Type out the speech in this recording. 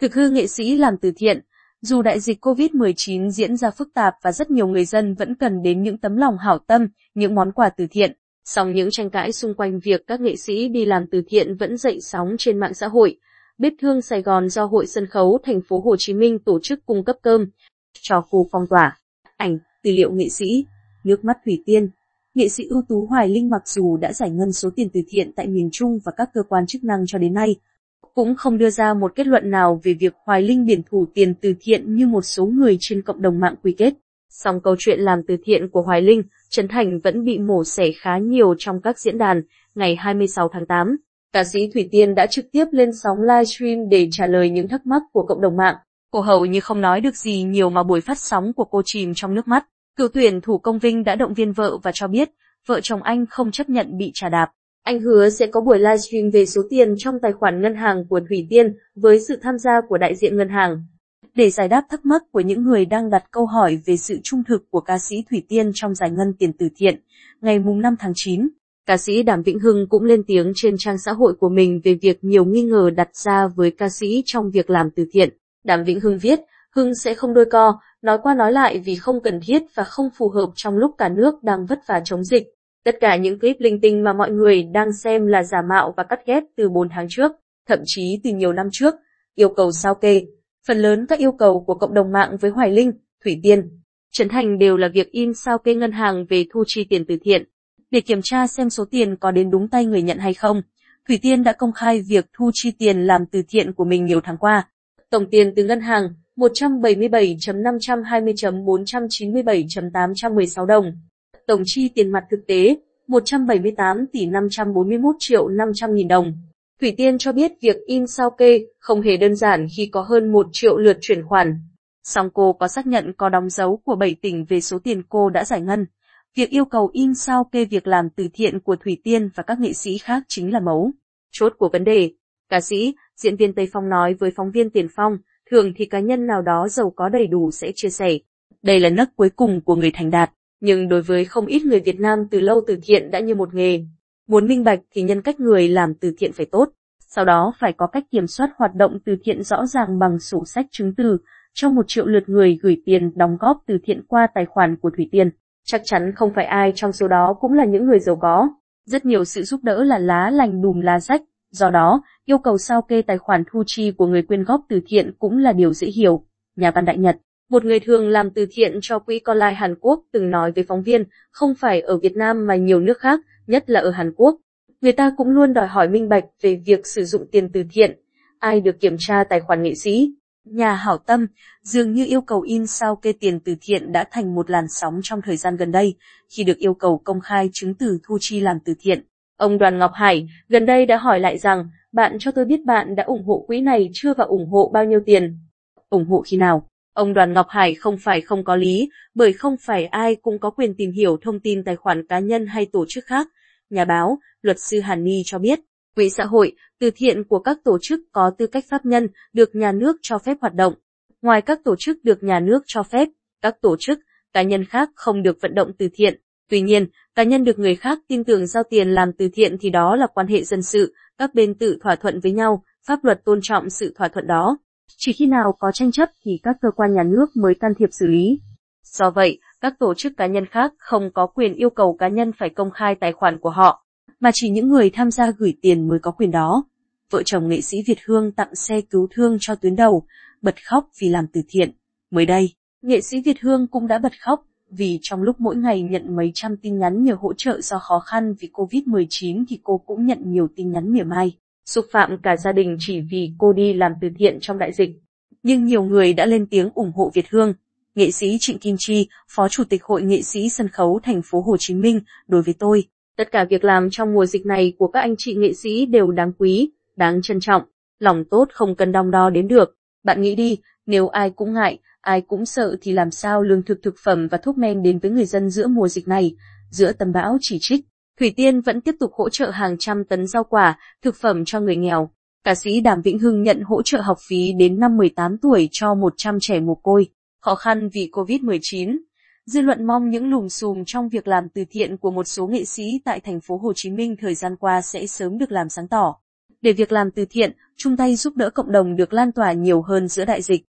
Thực hư nghệ sĩ làm từ thiện, dù đại dịch COVID-19 diễn ra phức tạp và rất nhiều người dân vẫn cần đến những tấm lòng hảo tâm, những món quà từ thiện, song những tranh cãi xung quanh việc các nghệ sĩ đi làm từ thiện vẫn dậy sóng trên mạng xã hội. Bếp thương Sài Gòn do Hội Sân khấu Thành phố Hồ Chí Minh tổ chức cung cấp cơm cho khu phong tỏa. Ảnh, tư liệu nghệ sĩ, nước mắt Thủy Tiên. Nghệ sĩ ưu tú Hoài Linh mặc dù đã giải ngân số tiền từ thiện tại miền Trung và các cơ quan chức năng cho đến nay, cũng không đưa ra một kết luận nào về việc Hoài Linh biển thủ tiền từ thiện như một số người trên cộng đồng mạng quy kết. Song câu chuyện làm từ thiện của Hoài Linh, Trấn Thành vẫn bị mổ xẻ khá nhiều trong các diễn đàn. Ngày 26 tháng 8, ca sĩ Thủy Tiên đã trực tiếp lên sóng livestream để trả lời những thắc mắc của cộng đồng mạng. Cô hầu như không nói được gì nhiều mà buổi phát sóng của cô chìm trong nước mắt. Cựu tuyển thủ công vinh đã động viên vợ và cho biết, vợ chồng anh không chấp nhận bị trả đạp. Anh hứa sẽ có buổi livestream về số tiền trong tài khoản ngân hàng của Thủy Tiên với sự tham gia của đại diện ngân hàng. Để giải đáp thắc mắc của những người đang đặt câu hỏi về sự trung thực của ca sĩ Thủy Tiên trong giải ngân tiền từ thiện, ngày 5 tháng 9, ca sĩ Đàm Vĩnh Hưng cũng lên tiếng trên trang xã hội của mình về việc nhiều nghi ngờ đặt ra với ca sĩ trong việc làm từ thiện. Đàm Vĩnh Hưng viết, Hưng sẽ không đôi co, nói qua nói lại vì không cần thiết và không phù hợp trong lúc cả nước đang vất vả chống dịch. Tất cả những clip linh tinh mà mọi người đang xem là giả mạo và cắt ghép từ 4 tháng trước, thậm chí từ nhiều năm trước, yêu cầu sao kê. Phần lớn các yêu cầu của cộng đồng mạng với Hoài Linh, Thủy Tiên, Trấn Thành đều là việc in sao kê ngân hàng về thu chi tiền từ thiện. Để kiểm tra xem số tiền có đến đúng tay người nhận hay không, Thủy Tiên đã công khai việc thu chi tiền làm từ thiện của mình nhiều tháng qua. Tổng tiền từ ngân hàng 177.520.497.816 đồng. Tổng chi tiền mặt thực tế 178 tỷ 541 triệu 500 nghìn đồng. Thủy Tiên cho biết việc in sao kê không hề đơn giản khi có hơn 1 triệu lượt chuyển khoản. Song cô có xác nhận có đóng dấu của 7 tỉnh về số tiền cô đã giải ngân. Việc yêu cầu in sao kê việc làm từ thiện của Thủy Tiên và các nghệ sĩ khác chính là mấu. Chốt của vấn đề, ca sĩ, diễn viên Tây Phong nói với phóng viên Tiền Phong, thường thì cá nhân nào đó giàu có đầy đủ sẽ chia sẻ. Đây là nấc cuối cùng của người thành đạt, nhưng đối với không ít người Việt Nam từ lâu từ thiện đã như một nghề. Muốn minh bạch thì nhân cách người làm từ thiện phải tốt, sau đó phải có cách kiểm soát hoạt động từ thiện rõ ràng bằng sổ sách chứng từ, cho một triệu lượt người gửi tiền đóng góp từ thiện qua tài khoản của Thủy Tiên. Chắc chắn không phải ai trong số đó cũng là những người giàu có. Rất nhiều sự giúp đỡ là lá lành đùm lá rách, Do đó, yêu cầu sao kê tài khoản thu chi của người quyên góp từ thiện cũng là điều dễ hiểu. Nhà văn Đại Nhật, một người thường làm từ thiện cho quỹ con lai Hàn Quốc từng nói với phóng viên, không phải ở Việt Nam mà nhiều nước khác, nhất là ở Hàn Quốc. Người ta cũng luôn đòi hỏi minh bạch về việc sử dụng tiền từ thiện. Ai được kiểm tra tài khoản nghệ sĩ? Nhà hảo tâm, dường như yêu cầu in sao kê tiền từ thiện đã thành một làn sóng trong thời gian gần đây, khi được yêu cầu công khai chứng từ thu chi làm từ thiện. Ông Đoàn Ngọc Hải gần đây đã hỏi lại rằng, bạn cho tôi biết bạn đã ủng hộ quỹ này chưa và ủng hộ bao nhiêu tiền? ủng hộ khi nào? Ông Đoàn Ngọc Hải không phải không có lý, bởi không phải ai cũng có quyền tìm hiểu thông tin tài khoản cá nhân hay tổ chức khác. Nhà báo, luật sư Hàn Ni cho biết, quỹ xã hội, từ thiện của các tổ chức có tư cách pháp nhân được nhà nước cho phép hoạt động. Ngoài các tổ chức được nhà nước cho phép, các tổ chức, cá nhân khác không được vận động từ thiện. Tuy nhiên, cá nhân được người khác tin tưởng giao tiền làm từ thiện thì đó là quan hệ dân sự, các bên tự thỏa thuận với nhau, pháp luật tôn trọng sự thỏa thuận đó. Chỉ khi nào có tranh chấp thì các cơ quan nhà nước mới can thiệp xử lý. Do vậy, các tổ chức cá nhân khác không có quyền yêu cầu cá nhân phải công khai tài khoản của họ, mà chỉ những người tham gia gửi tiền mới có quyền đó. Vợ chồng nghệ sĩ Việt Hương tặng xe cứu thương cho tuyến đầu, bật khóc vì làm từ thiện. Mới đây, nghệ sĩ Việt Hương cũng đã bật khóc vì trong lúc mỗi ngày nhận mấy trăm tin nhắn nhờ hỗ trợ do khó khăn vì Covid-19 thì cô cũng nhận nhiều tin nhắn mỉa mai, xúc phạm cả gia đình chỉ vì cô đi làm từ thiện trong đại dịch. Nhưng nhiều người đã lên tiếng ủng hộ Việt Hương. Nghệ sĩ Trịnh Kim Chi, Phó Chủ tịch Hội Nghệ sĩ Sân khấu thành phố Hồ Chí Minh, đối với tôi, tất cả việc làm trong mùa dịch này của các anh chị nghệ sĩ đều đáng quý, đáng trân trọng, lòng tốt không cần đong đo đến được. Bạn nghĩ đi, nếu ai cũng ngại, ai cũng sợ thì làm sao lương thực thực phẩm và thuốc men đến với người dân giữa mùa dịch này, giữa tầm bão chỉ trích. Thủy Tiên vẫn tiếp tục hỗ trợ hàng trăm tấn rau quả, thực phẩm cho người nghèo. Ca sĩ Đàm Vĩnh Hưng nhận hỗ trợ học phí đến năm 18 tuổi cho 100 trẻ mồ côi, khó khăn vì Covid-19. Dư luận mong những lùm xùm trong việc làm từ thiện của một số nghệ sĩ tại thành phố Hồ Chí Minh thời gian qua sẽ sớm được làm sáng tỏ. để việc làm từ thiện, chung tay giúp đỡ cộng đồng được lan tỏa nhiều hơn giữa đại dịch.